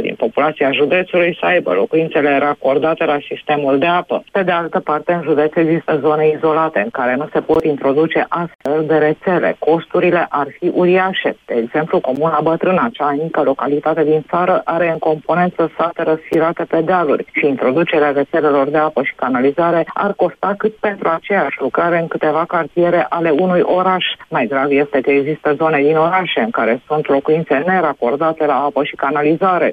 din populația județului să aibă locuințele racordate la sistemul de apă. Pe de altă parte, în județ există zone izolate în care nu se pot introduce astfel de rețele. Costurile ar fi uriașe. De exemplu, Comuna Bătrâna, cea mică localitate din țară, are în componență sate răsfirate pe dealuri și introducerea rețelelor de apă și canalizare ar costa cât pentru aceeași lucrare în câteva cartiere ale unui oraș. Mai grav este că există zone din orașe în care sunt locuințe neracordate la apă și canalizare.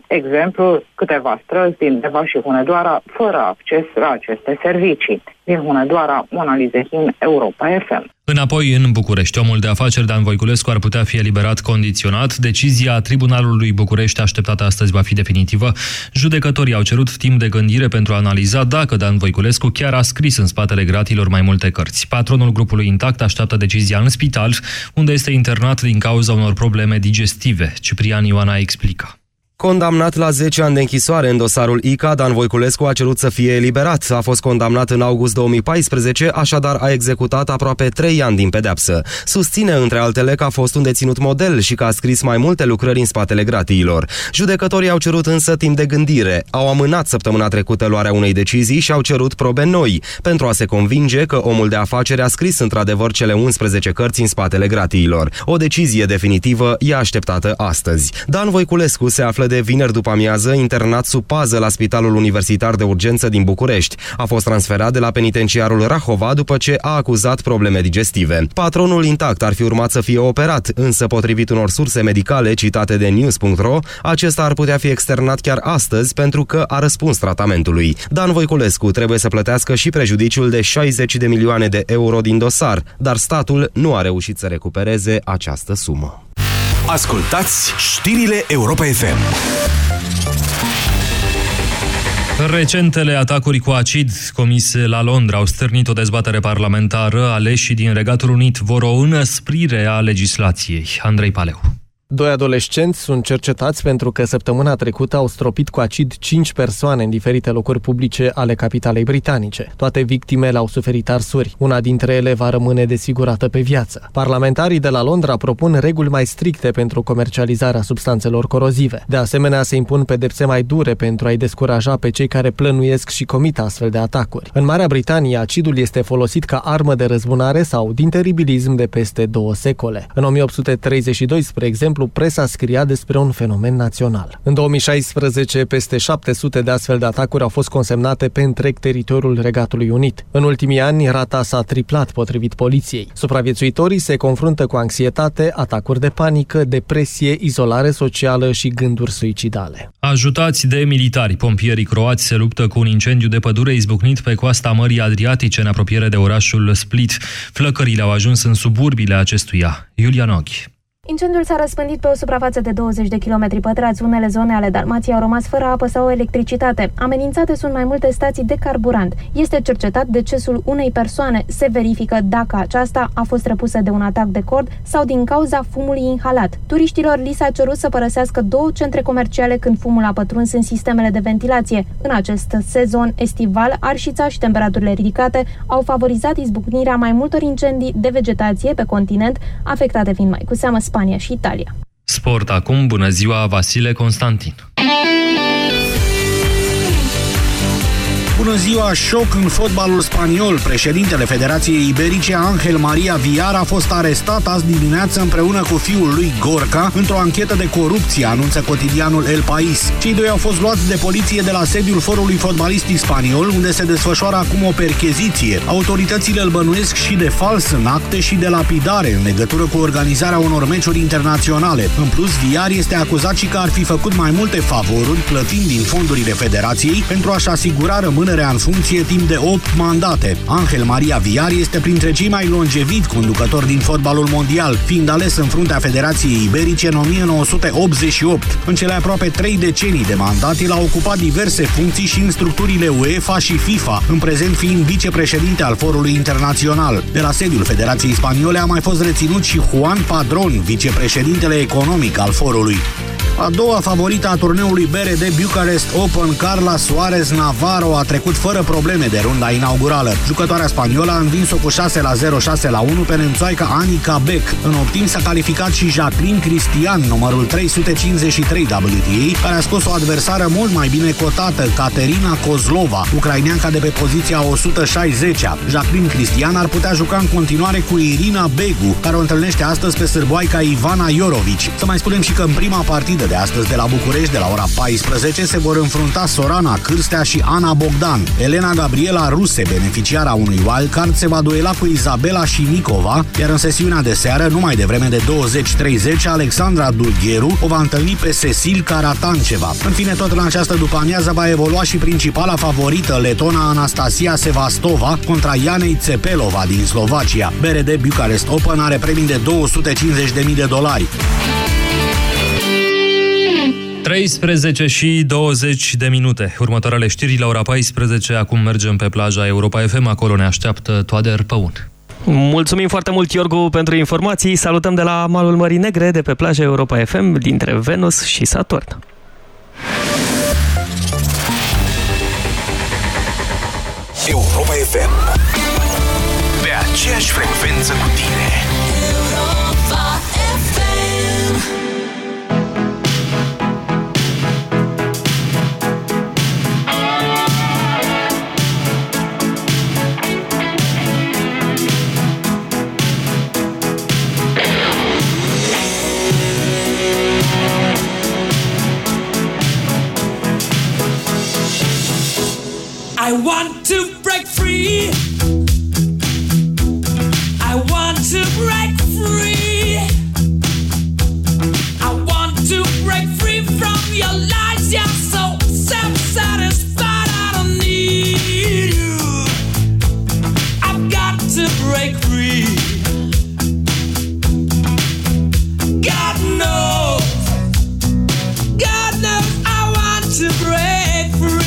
Exemplu, câteva străzi din Deva și Hunedoara fără acces la aceste servicii. Din Hunedoara, Mona Lizehin, Europa FM. Înapoi în București, omul de afaceri Dan Voiculescu ar putea fi eliberat condiționat. Decizia Tribunalului București așteptată astăzi va fi definitivă. Judecătorii au cerut timp de gândire pentru a analiza dacă Dan Voiculescu chiar a scris în spatele gratilor mai multe cărți. Patronul grupului Intact așteaptă decizia în spital, unde este internat din cauza unor probleme digestive. Ciprian Ioana explică. Condamnat la 10 ani de închisoare în dosarul ICA, Dan Voiculescu a cerut să fie eliberat. A fost condamnat în august 2014, așadar a executat aproape 3 ani din pedepsă. Susține, între altele, că a fost un deținut model și că a scris mai multe lucrări în spatele gratiilor. Judecătorii au cerut însă timp de gândire. Au amânat săptămâna trecută luarea unei decizii și au cerut probe noi, pentru a se convinge că omul de afaceri a scris într-adevăr cele 11 cărți în spatele gratiilor. O decizie definitivă e așteptată astăzi. Dan Voiculescu se află de vineri după amiază, internat sub pază la Spitalul Universitar de Urgență din București. A fost transferat de la penitenciarul Rahova după ce a acuzat probleme digestive. Patronul intact ar fi urmat să fie operat, însă potrivit unor surse medicale citate de news.ro, acesta ar putea fi externat chiar astăzi pentru că a răspuns tratamentului. Dan Voiculescu trebuie să plătească și prejudiciul de 60 de milioane de euro din dosar, dar statul nu a reușit să recupereze această sumă. Ascultați știrile Europa FM. Recentele atacuri cu acid comise la Londra au stârnit o dezbatere parlamentară. Aleșii din Regatul Unit vor o înăsprire a legislației. Andrei Paleu. Doi adolescenți sunt cercetați pentru că săptămâna trecută au stropit cu acid cinci persoane în diferite locuri publice ale capitalei britanice. Toate victimele au suferit arsuri. Una dintre ele va rămâne desigurată pe viață. Parlamentarii de la Londra propun reguli mai stricte pentru comercializarea substanțelor corozive. De asemenea, se impun pedepse mai dure pentru a-i descuraja pe cei care plănuiesc și comit astfel de atacuri. În Marea Britanie, acidul este folosit ca armă de răzbunare sau din teribilism de peste două secole. În 1832, spre exemplu, exemplu, presa scria despre un fenomen național. În 2016, peste 700 de astfel de atacuri au fost consemnate pe întreg teritoriul Regatului Unit. În ultimii ani, rata s-a triplat potrivit poliției. Supraviețuitorii se confruntă cu anxietate, atacuri de panică, depresie, izolare socială și gânduri suicidale. Ajutați de militari, pompierii croați se luptă cu un incendiu de pădure izbucnit pe coasta Mării Adriatice în apropiere de orașul Split. Flăcările au ajuns în suburbile acestuia. Iulian Ochi. Incendiul s-a răspândit pe o suprafață de 20 de km pătrați. Unele zone ale Dalmației au rămas fără apă sau electricitate. Amenințate sunt mai multe stații de carburant. Este cercetat decesul unei persoane. Se verifică dacă aceasta a fost repusă de un atac de cord sau din cauza fumului inhalat. Turiștilor li s-a cerut să părăsească două centre comerciale când fumul a pătruns în sistemele de ventilație. În acest sezon estival, arșița și temperaturile ridicate au favorizat izbucnirea mai multor incendii de vegetație pe continent, afectate fiind mai cu seamă Spania Spania și Italia. Sport acum, bună ziua, Vasile Constantin. Bună ziua! Șoc în fotbalul spaniol. Președintele Federației Iberice, Angel Maria Viar, a fost arestat azi dimineață împreună cu fiul lui Gorka într-o anchetă de corupție, anunță cotidianul El País. Cei doi au fost luați de poliție de la sediul forului fotbalistic spaniol, unde se desfășoară acum o percheziție. Autoritățile îl bănuiesc și de fals în acte și de lapidare în legătură cu organizarea unor meciuri internaționale. În plus, Viar este acuzat și că ar fi făcut mai multe favoruri, plătind din fondurile federației, pentru a-și asigura rămânerea rămânerea în funcție timp de 8 mandate. Angel Maria Viar este printre cei mai longeviți conducători din fotbalul mondial, fiind ales în fruntea Federației Iberice în 1988. În cele aproape 3 decenii de mandat, el a ocupat diverse funcții și în structurile UEFA și FIFA, în prezent fiind vicepreședinte al forului internațional. De la sediul Federației Spaniole a mai fost reținut și Juan Padron, vicepreședintele economic al forului. A doua favorită a turneului BRD Bucharest Open, Carla Suarez Navarro, a trecut fără probleme de runda inaugurală. Jucătoarea spaniolă a învins-o cu 6 la 0, 6 la 1 pe nemțoaica Anica Beck. În optim s-a calificat și Jacqueline Cristian, numărul 353 WTA, care a scos o adversară mult mai bine cotată, Caterina Kozlova, ucraineanca de pe poziția 160-a. Jacqueline Cristian ar putea juca în continuare cu Irina Begu, care o întâlnește astăzi pe sârboaica Ivana Iorovici. Să mai spunem și că în prima partidă de astăzi de la București, de la ora 14, se vor înfrunta Sorana Cârstea și Ana Bogdan. Elena Gabriela Ruse, beneficiara unui wildcard, se va duela cu Izabela și Nicova, iar în sesiunea de seară, numai de vreme de 20-30, Alexandra Dulgheru o va întâlni pe Cecil Caratanceva. În fine, tot în această după amiază va evolua și principala favorită, letona Anastasia Sevastova, contra Ianei Țepelova din Slovacia. BRD Bucharest Open are premii de 250.000 de dolari. 13 și 20 de minute. Următoarele știri la ora 14. Acum mergem pe plaja Europa FM. Acolo ne așteaptă Toader Păun. Mulțumim foarte mult, Iorgu, pentru informații. Salutăm de la malul Mării Negre, de pe plaja Europa FM, dintre Venus și Saturn. Europa FM. Pe aceeași frecvență cu tine. I want to break free. I want to break free. I want to break free from your lies. You're so self satisfied. I don't need you. I've got to break free. God knows. God knows I want to break free.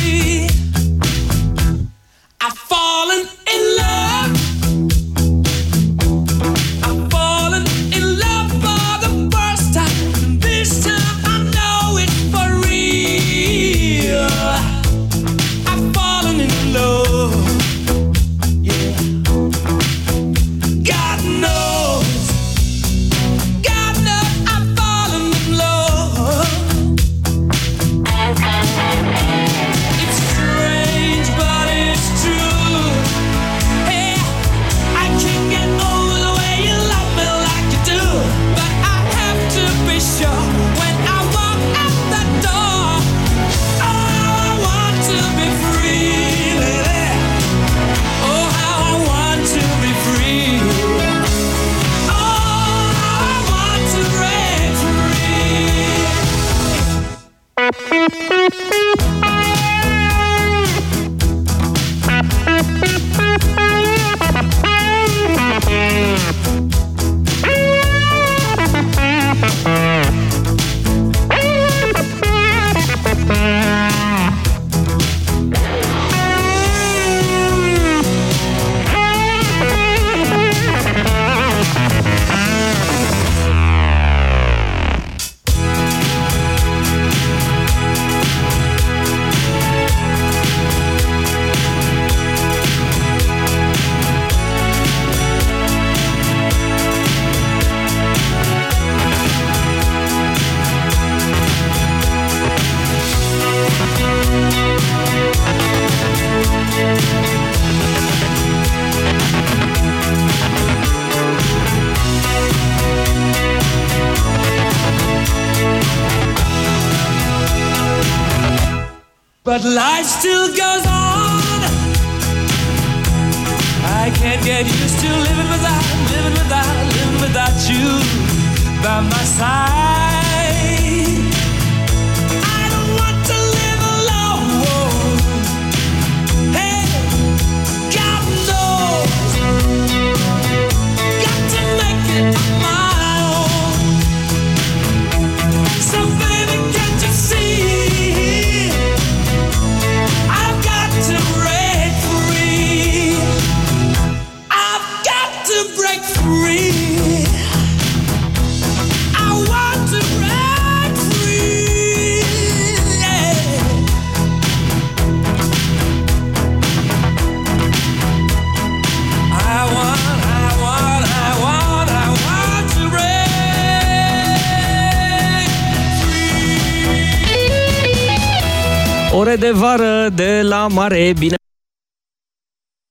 Ore de vară de la mare, bine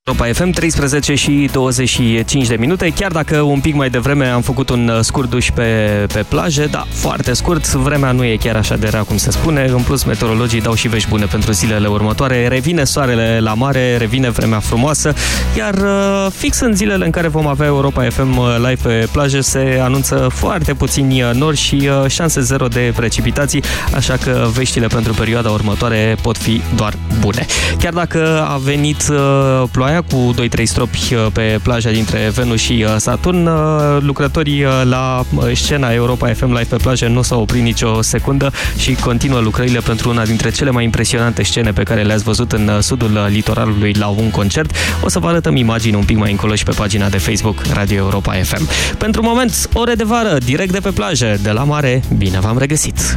Europa FM, 13 și 25 de minute, chiar dacă un pic mai devreme am făcut un uh, scurt duș pe, pe plaje, da, foarte scurt, vremea nu e chiar așa de rea cum se spune, în plus meteorologii dau și vești bune pentru zilele următoare, revine soarele la mare, revine vremea frumoasă, iar uh, fix în zilele în care vom avea Europa FM uh, live pe plaje se anunță foarte puțini nori și șanse zero de precipitații, așa că veștile pentru perioada următoare pot fi doar bune. Chiar dacă a venit ploaia cu 2-3 stropi uh, pe plaja dintre Venus și uh, Saturn. Uh, lucrătorii la scena Europa FM Live pe plajă nu s-au oprit nicio secundă și continuă lucrările pentru una dintre cele mai impresionante scene pe care le-ați văzut în sudul litoralului la un concert. O să vă arătăm imagini un pic mai încolo și pe pagina de Facebook Radio Europa FM. Pentru moment, ore de vară, direct de pe plajă, de la mare, bine v-am regăsit!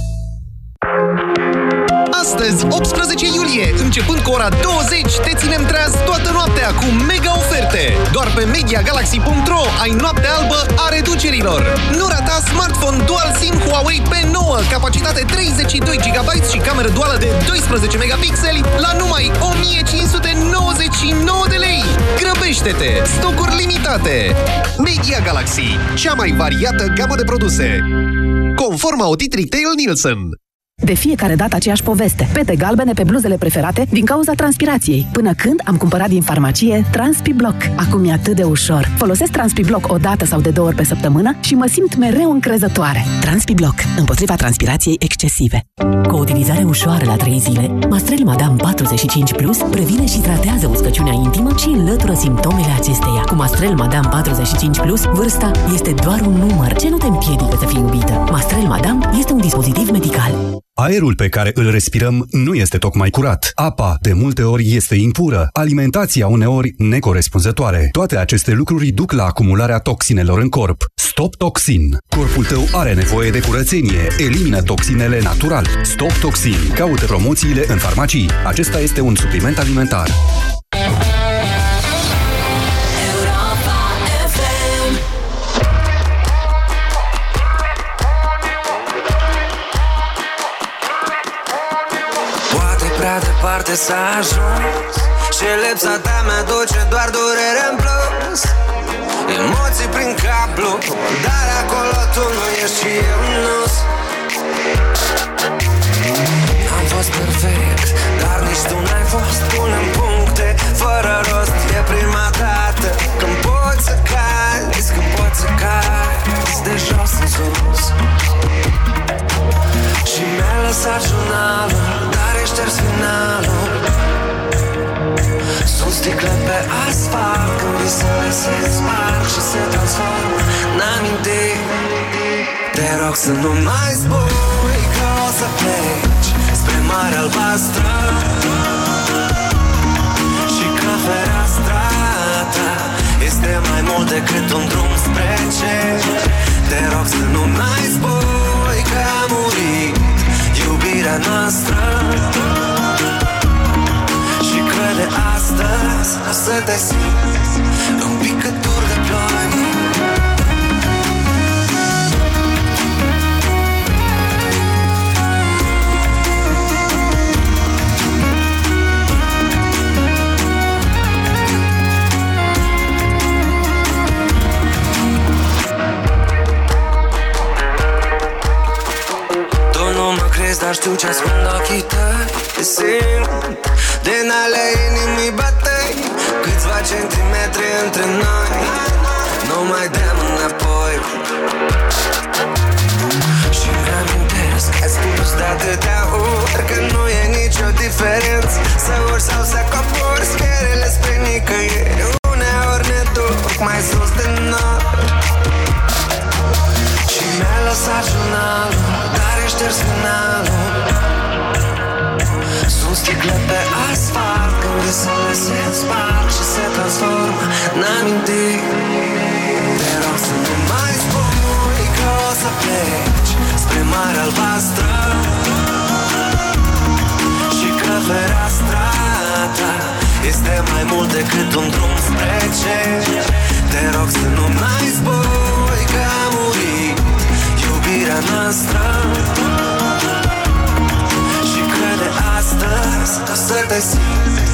Astăzi, 18 iulie, începând cu ora 20, te ținem treaz toată noaptea cu mega oferte. Doar pe MediaGalaxy.ro ai noapte albă a reducerilor. Nu rata smartphone Dual SIM Huawei P9, capacitate 32 GB și cameră duală de 12 megapixeli la numai 1599 de lei. Grăbește-te! Stocuri limitate! Media Galaxy, cea mai variată gamă de produse. Conform audit Retail Nielsen. De fiecare dată aceeași poveste. Pete galbene pe bluzele preferate din cauza transpirației. Până când am cumpărat din farmacie TranspiBlock. Acum e atât de ușor. Folosesc TranspiBlock o dată sau de două ori pe săptămână și mă simt mereu încrezătoare. TranspiBlock. Împotriva transpirației excesive. Cu o utilizare ușoară la 3 zile, Mastrel Madame 45 Plus previne și tratează uscăciunea intimă și înlătură simptomele acesteia. Cu Mastrel Madame 45 Plus, vârsta este doar un număr ce nu te împiedică să fii iubită. Mastrel Madame este un dispozitiv medical. Aerul pe care îl respirăm nu este tocmai curat. Apa, de multe ori, este impură. Alimentația, uneori, necorespunzătoare. Toate aceste lucruri duc la acumularea toxinelor în corp. Stop Toxin. Corpul tău are nevoie de curățenie. Elimină toxinele natural. Stop Toxin. Caută promoțiile în farmacii. Acesta este un supliment alimentar. Departe s-a ajuns Și lipsa ta mi-aduce doar durere în plus. Emoții prin cablu Dar acolo tu nu ești și eu nu Am fost perfect Dar nici tu n-ai fost Pune în puncte. Fără rost E prima dată Când poți să cazi Când poți să cazi De jos în sus. Și mi-a lăsat jurnalul Dar e șters finalul. Sunt sticle pe asfalt Când visele se sparg Și se transformă în amintiri. Te rog să nu mai spui Că o să pleci Spre mare albastră. Și că fereastra ta Este mai mult decât un drum spre cer. Te rog să nu mai spui iubirea noastră. Și că de astăzi o să te simți dar știu ce ascund ochii tăi. Simt din ale inimii bătăi Câțiva centimetri între noi. Nu mai dăm înapoi. Și îmi amintesc Că ai spus de atâtea ori Că nu e nicio diferență. Să urci sau să cobori Scherele spre nicăieri. Uneori ne duc mai sus de noi. lăsat jurnalul Dar e șters Sunt sticle pe asfalt Când visele se sparg și se transformă în amintiri O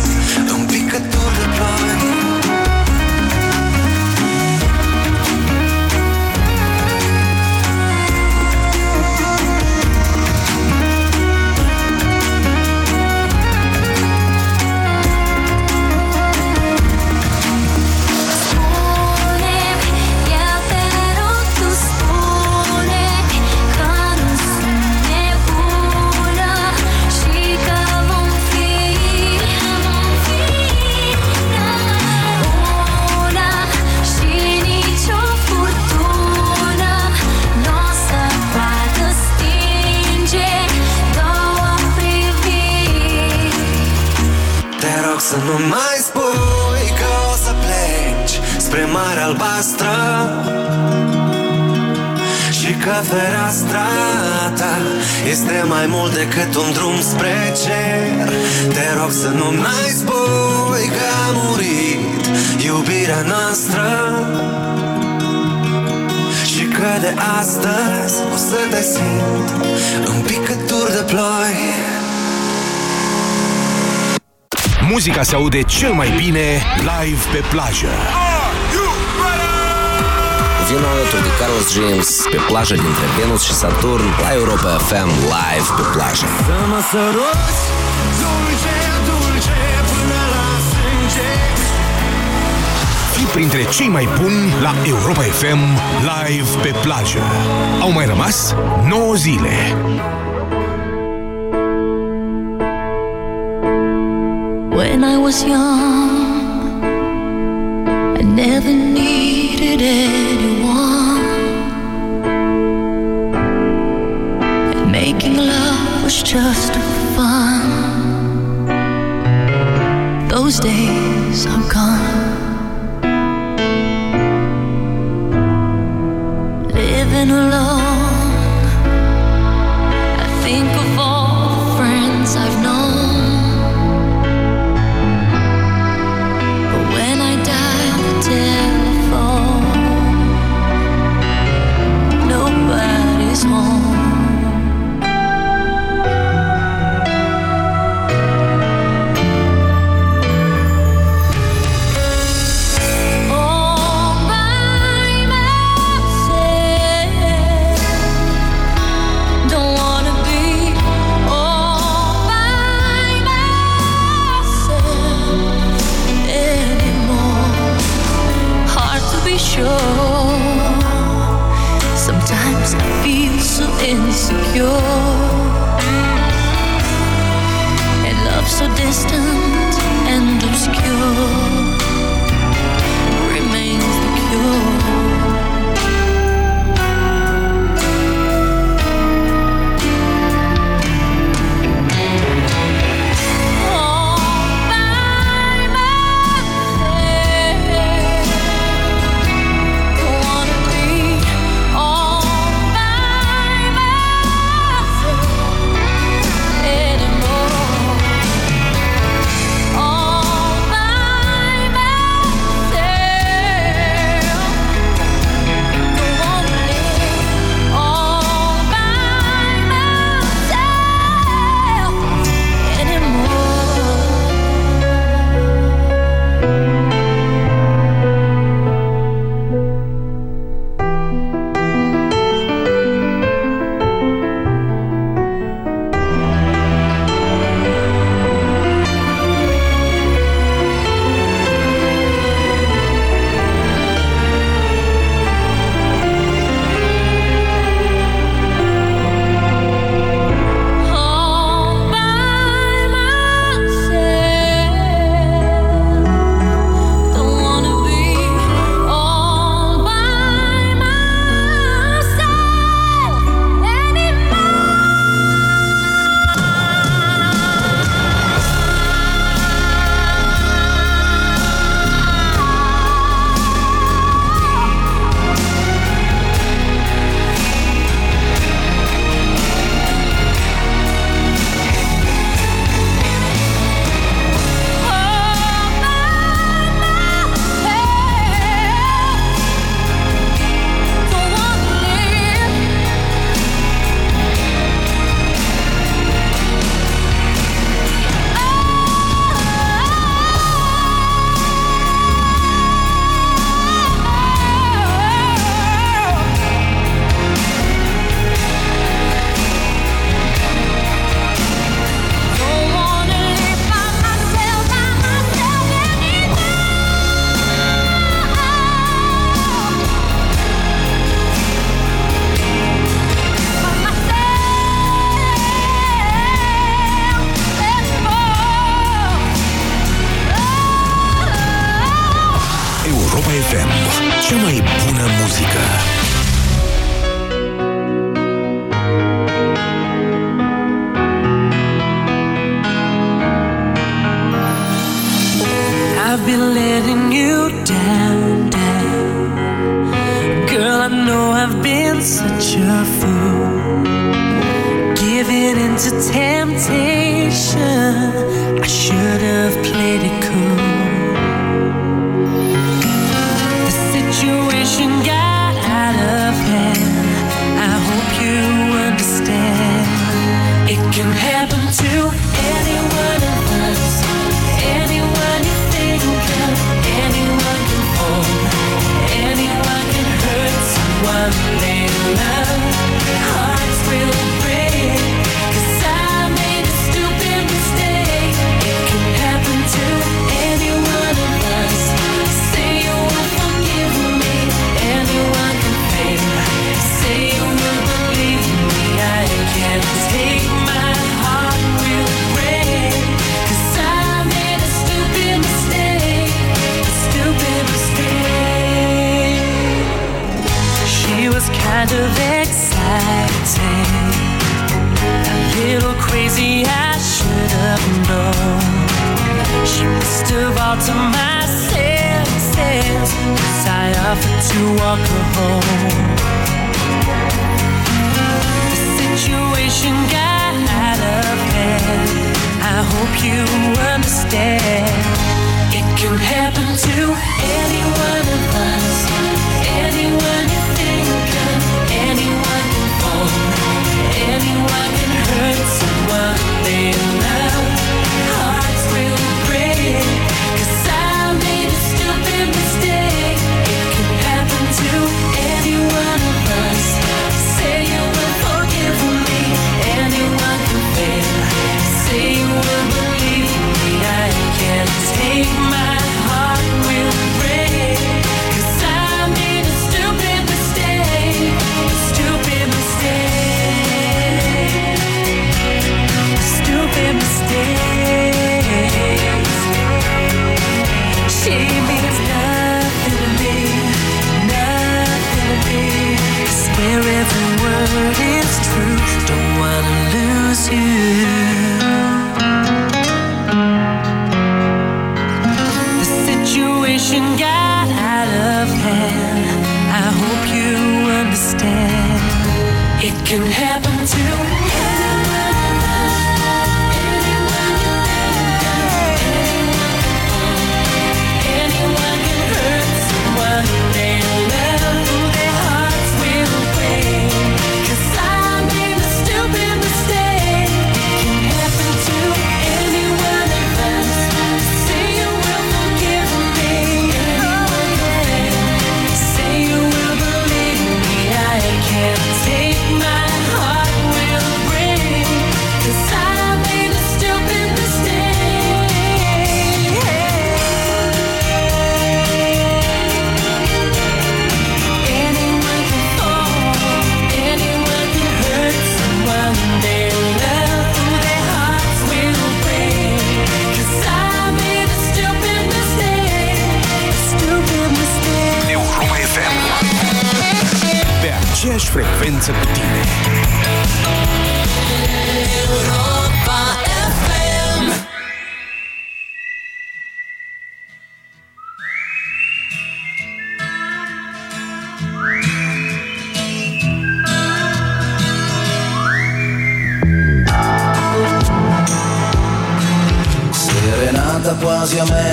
nu mai spui că a murit Iubirea noastră Și că de astăzi o să te simt În picături de ploi Muzica se aude cel mai bine live pe plajă. Vino alături de Carlos James pe plajă dintre Venus și Saturn la Europa FM live pe plajă. Să mă săruți printre cei mai buni la Europa FM live pe plajă. Au mai rămas 9 zile. When I was young, I never needed anyone. And making love was just fun. Those days are gone. Alone,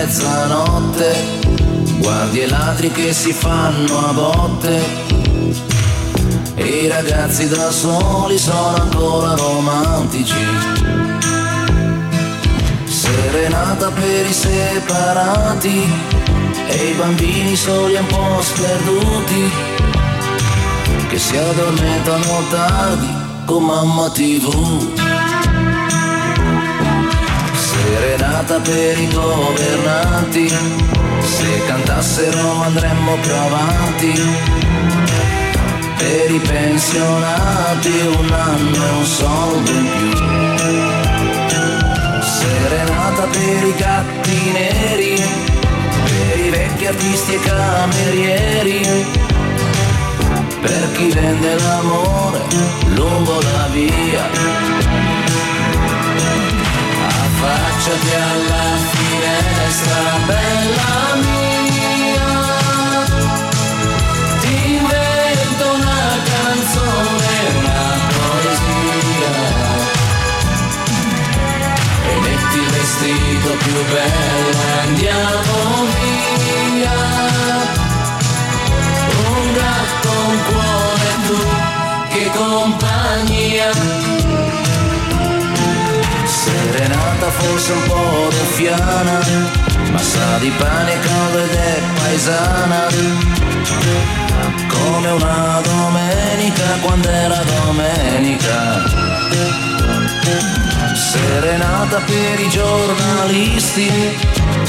mezzanotte, guardi e ladri che si fanno a botte. e I ragazzi da soli sono ancora romantici. Serenata per i separati e i bambini soli un po' sperduti che si addormentano tardi con mamma tv. nata per i governanti. Se cantassero andremmo più avanti. Per i pensionati un anno e un soldo in più. Serenata per i gatti neri, per i vecchi artisti e camerieri. Per chi vende l'amore lungo la via Affacciati alla finestra, bella mia, di pane caldo ed è paesana. Come una domenica quando era domenica. Serenata per i giornalisti,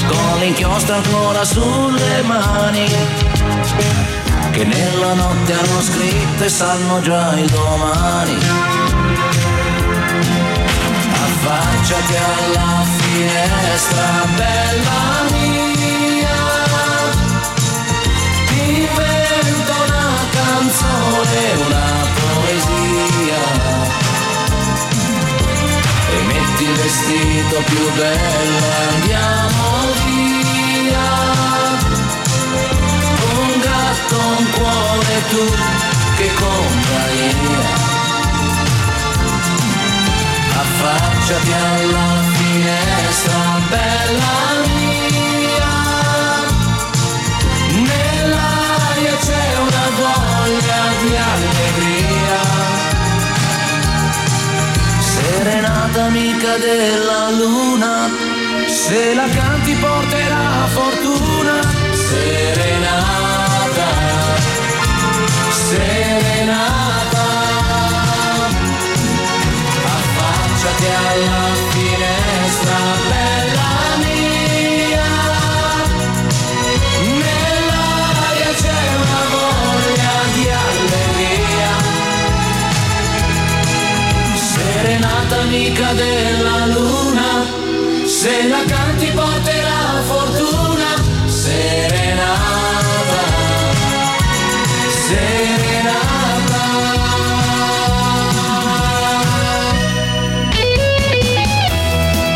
con l'inchiostro ancora sulle mani. Che nella notte hanno scritto e sanno già il domani. Affacciati alla finestra, bella canzone, una poesia. E metti il vestito più bello e andiamo via. Un gatto, un cuore, tu che compagnia. Affacciati alla finestra, bella mia. Amica della luna, se la canti porterà fortuna. Serenata, serenata. Affacciati alla amica della luna, se la canti porterà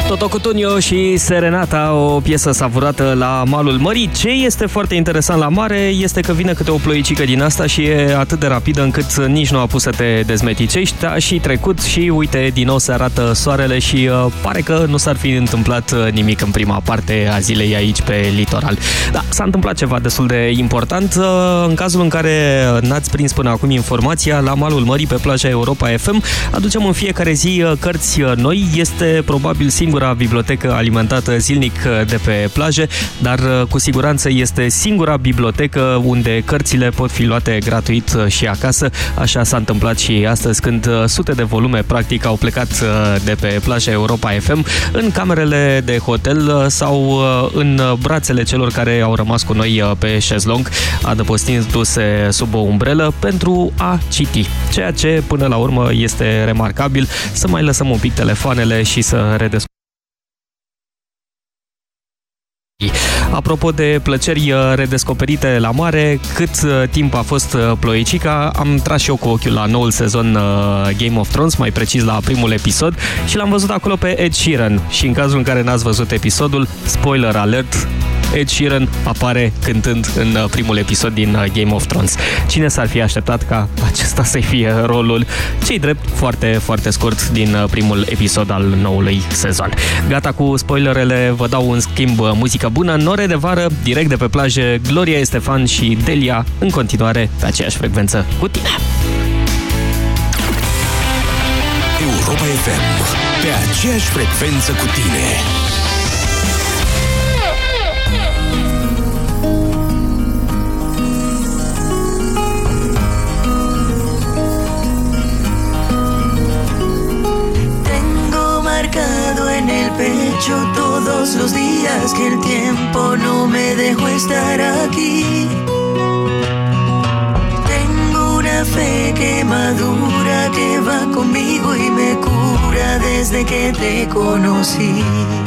Toto Cutugno și Serenata, o piesă savurată la malul mării. Ce este foarte interesant la mare este că vine câte o ploicică din asta și e atât de rapidă încât nici nu a pus să te dezmeticești. A și trecut și uite, din nou se arată soarele și uh, pare că nu s-ar fi întâmplat uh, nimic în prima parte a zilei aici pe litoral. Da, s-a întâmplat ceva destul de important. Uh, în cazul în care n-ați prins până acum informația, la malul mării pe plaja Europa FM aducem în fiecare zi uh, cărți uh, noi. Este probabil singura bibliotecă alimentată zilnic uh, de pe plaje, dar uh, cu siguranță este singura bibliotecă unde cărțile pot fi luate gratuit uh, și acasă. Așa s-a întâmplat și astăzi când uh, sute de volume practic au plecat uh, de pe plaja Europa FM în camerele de hotel uh, sau uh, în uh, brațele celor care au rămas cu noi uh, pe șezlong, adăpostindu-se sub o umbrelă pentru a citi. Ceea ce până la urmă este remarcabil, să mai lăsăm un pic telefoanele și să redescoperim Apropo de plăceri uh, redescoperite la mare, cât uh, timp a fost uh, ploicica, am tras și eu cu ochiul la noul sezon Game of Thrones, mai precis la primul episod, și l-am văzut acolo pe Ed Sheeran. Și în cazul în care n-ați văzut episodul, spoiler alert, Ed Sheeran apare cântând în uh, primul episod din uh, Game of Thrones. Cine s-ar fi așteptat ca acesta să fie rolul? Cei drept, foarte, foarte scurt din uh, primul episod al noului sezon. Gata cu spoilerele, vă dau în schimb muzică bună, nore de vară, direct de pe plaje, Gloria Estefan și Delia, în continuare pe aceeași frecvență cu tine. Europa FM. Pe aceeași frecvență cu tine. Te conocí.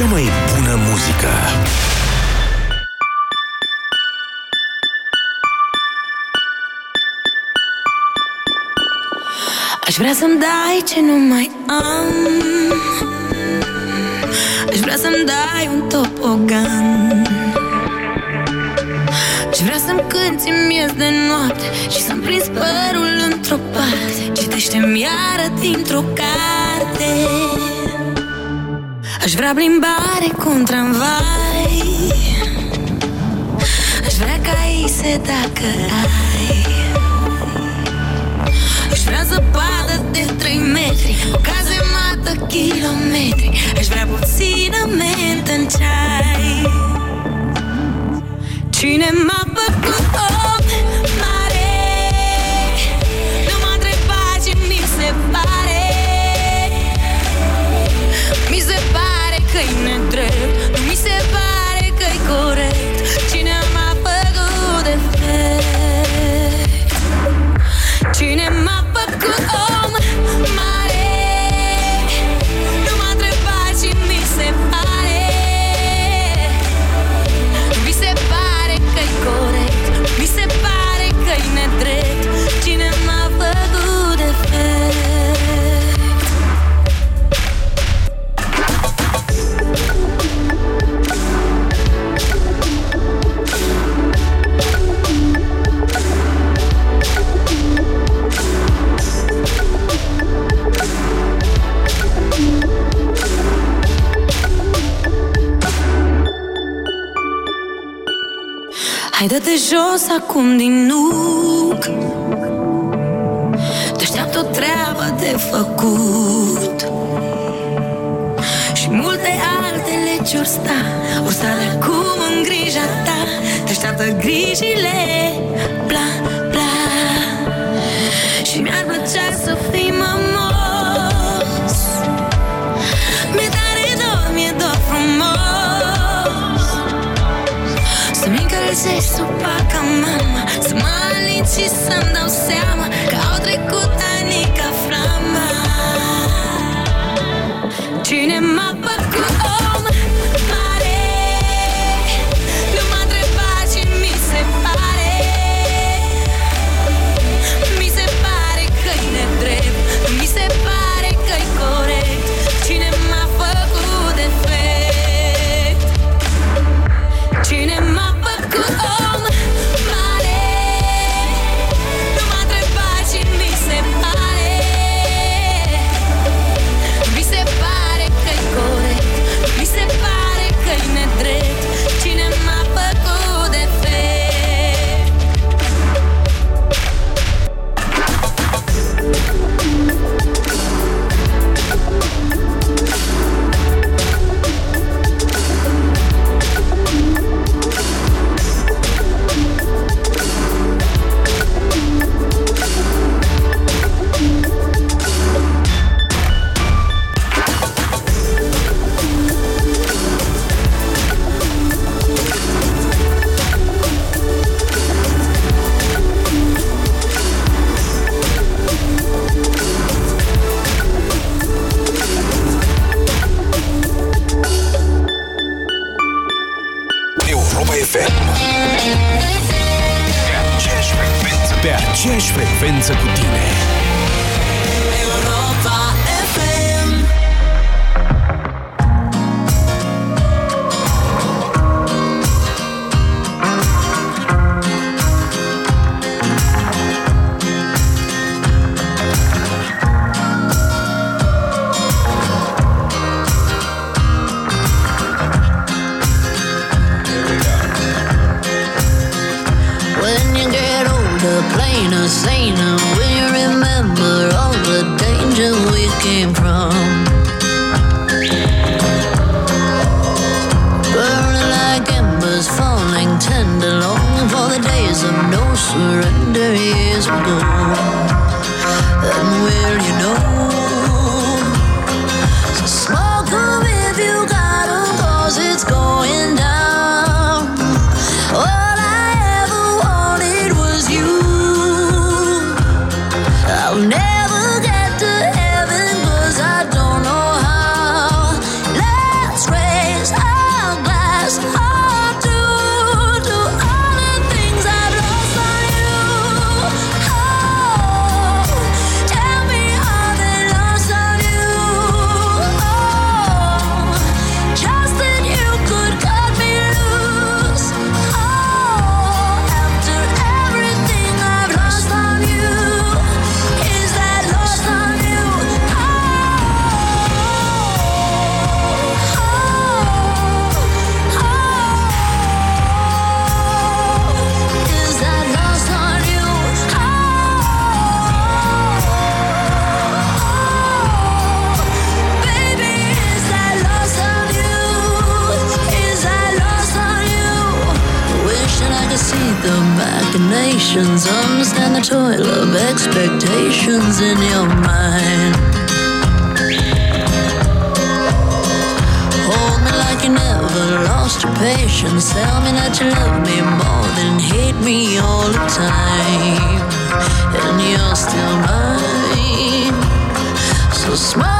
cea mai bună muzică. Aș vrea să-mi dai ce nu mai am. Aș vrea să-mi dai un topogan. Aș vrea să-mi cânti miez de noapte Și să-mi prins părul într-o parte. Citește-mi iară dintr-o carte. Aș vrea plimbare cu un tramvai. Aș vrea ca ise dacă ai. Aș vrea zăpadă de 3 metri O cazemată kilometri. Aș vrea puțină mentă în ceai. Cine m-a făcut oh. că-i nedrept. Nu mi se pare că e corect. jos acum din nuc. Te așteaptă o treabă de făcut. Și multe alte ce-or sta Or sta de acum în grija ta. Te așteaptă grijile Să facă mama Să mă alinci și să-mi dau seama. patience. Understand the toil of expectations in your mind. Hold me like you never lost your patience. Tell me that you love me more than hate me all the time. And you're still mine. So smile.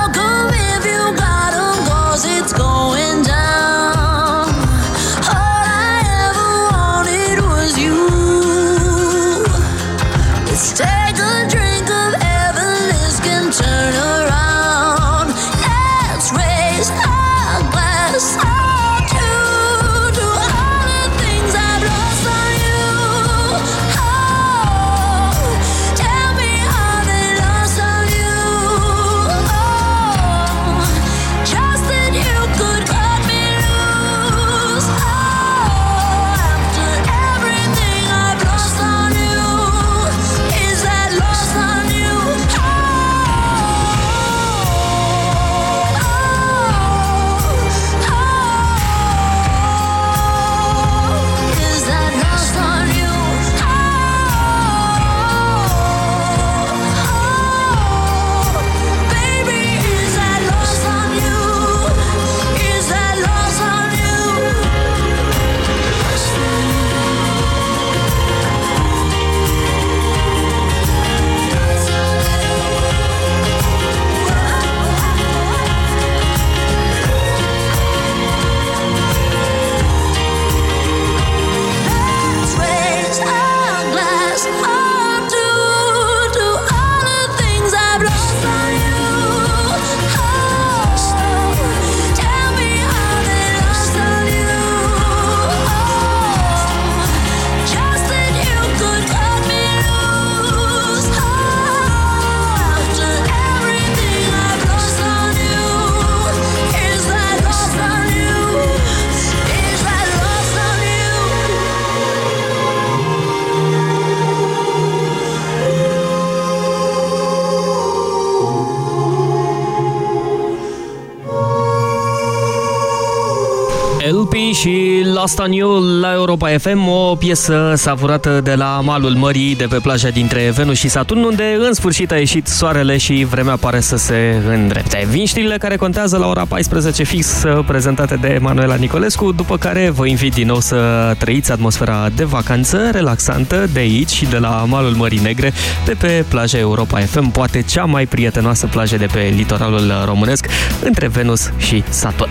Journey și Lost on You la Europa FM, o piesă savurată de la malul mării de pe plaja dintre Venus și Saturn, unde în sfârșit a ieșit soarele și vremea pare să se îndrepte. Vin știrile care contează la ora 14 fix, prezentate de Manuela Nicolescu, după care vă invit din nou să trăiți atmosfera de vacanță relaxantă de aici și de la malul Mării Negre, de pe plaja Europa FM, poate cea mai prietenoasă plajă de pe litoralul românesc, între Venus și Saturn.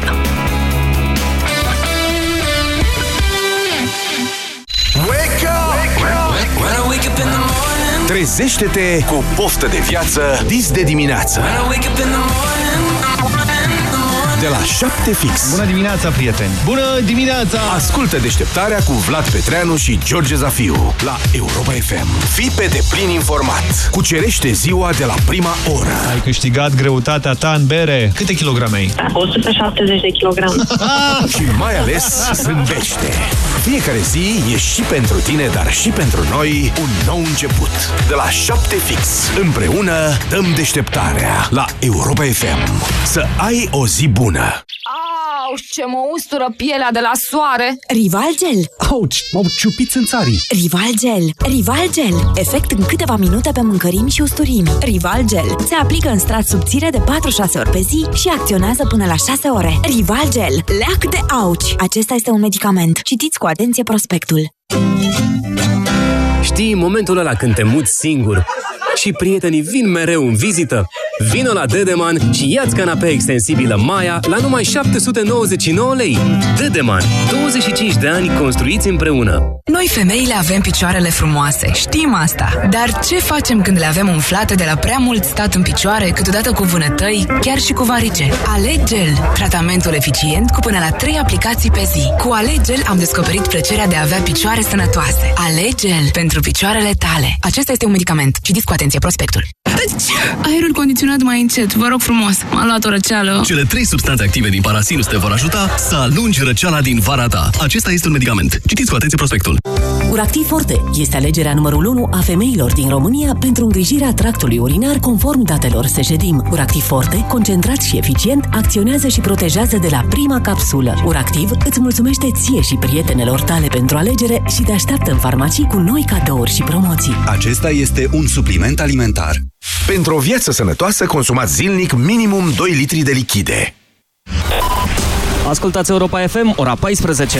Trezește-te cu o poftă de viață dis de dimineață. De la 7 fix. Bună dimineața, prieteni! Bună dimineața! Ascultă deșteptarea cu Vlad Petreanu și George Zafiu la Europa FM. Fii pe deplin informat. Cucerește ziua de la prima oră. Ai câștigat greutatea ta în bere. Câte kilograme ai? 170 de kilograme. și mai ales zâmbește. Fiecare zi e și pentru tine, dar și pentru noi un nou început. De la 7 fix. Împreună dăm deșteptarea la Europa FM. Să ai o zi bună. Au, ce mă ustură pielea de la soare! Rival Gel. Auci, m-au ciupit în țarii. Rival Gel. Rival Gel. Efect în câteva minute pe mâncărimi și usturimi. Rival Gel. Se aplică în strat subțire de 4-6 ori pe zi și acționează până la 6 ore. Rival Gel. Leac de auci. Acesta este un medicament. Citiți cu atenție prospectul. Știi momentul ăla când te muți singur și prietenii vin mereu în vizită? Vino la Dedeman și ia-ți canapea extensibilă Maya la numai 799 lei. Dedeman. 25 de ani construiți împreună. Noi femeile avem picioarele frumoase, știm asta. Dar ce facem când le avem umflate de la prea mult stat în picioare, câteodată cu vânătăi, chiar și cu varice? Alegel, tratamentul eficient cu până la 3 aplicații pe zi. Cu Alegel am descoperit plăcerea de a avea picioare sănătoase. Alegel pentru picioarele tale. Acesta este un medicament. Citiți cu atenție prospectul. Aerul condiționat mai încet, vă rog frumos. M-a luat o răceală. Cele trei substanțe active din parasinus te vor ajuta să alungi răceala din vara ta. Acesta este un medicament. Citiți cu atenție prospectul. Uractiv Forte este alegerea numărul 1 a femeilor din România pentru îngrijirea tractului urinar conform datelor Sejedim. Uractiv Forte, concentrat și eficient, acționează și protejează de la prima capsulă. Uractiv îți mulțumește ție și prietenelor tale pentru alegere și te așteaptă în farmacii cu noi cadouri și promoții. Acesta este un supliment alimentar. Pentru o viață sănătoasă, consumați zilnic minimum 2 litri de lichide. Ascultați Europa FM, ora 14.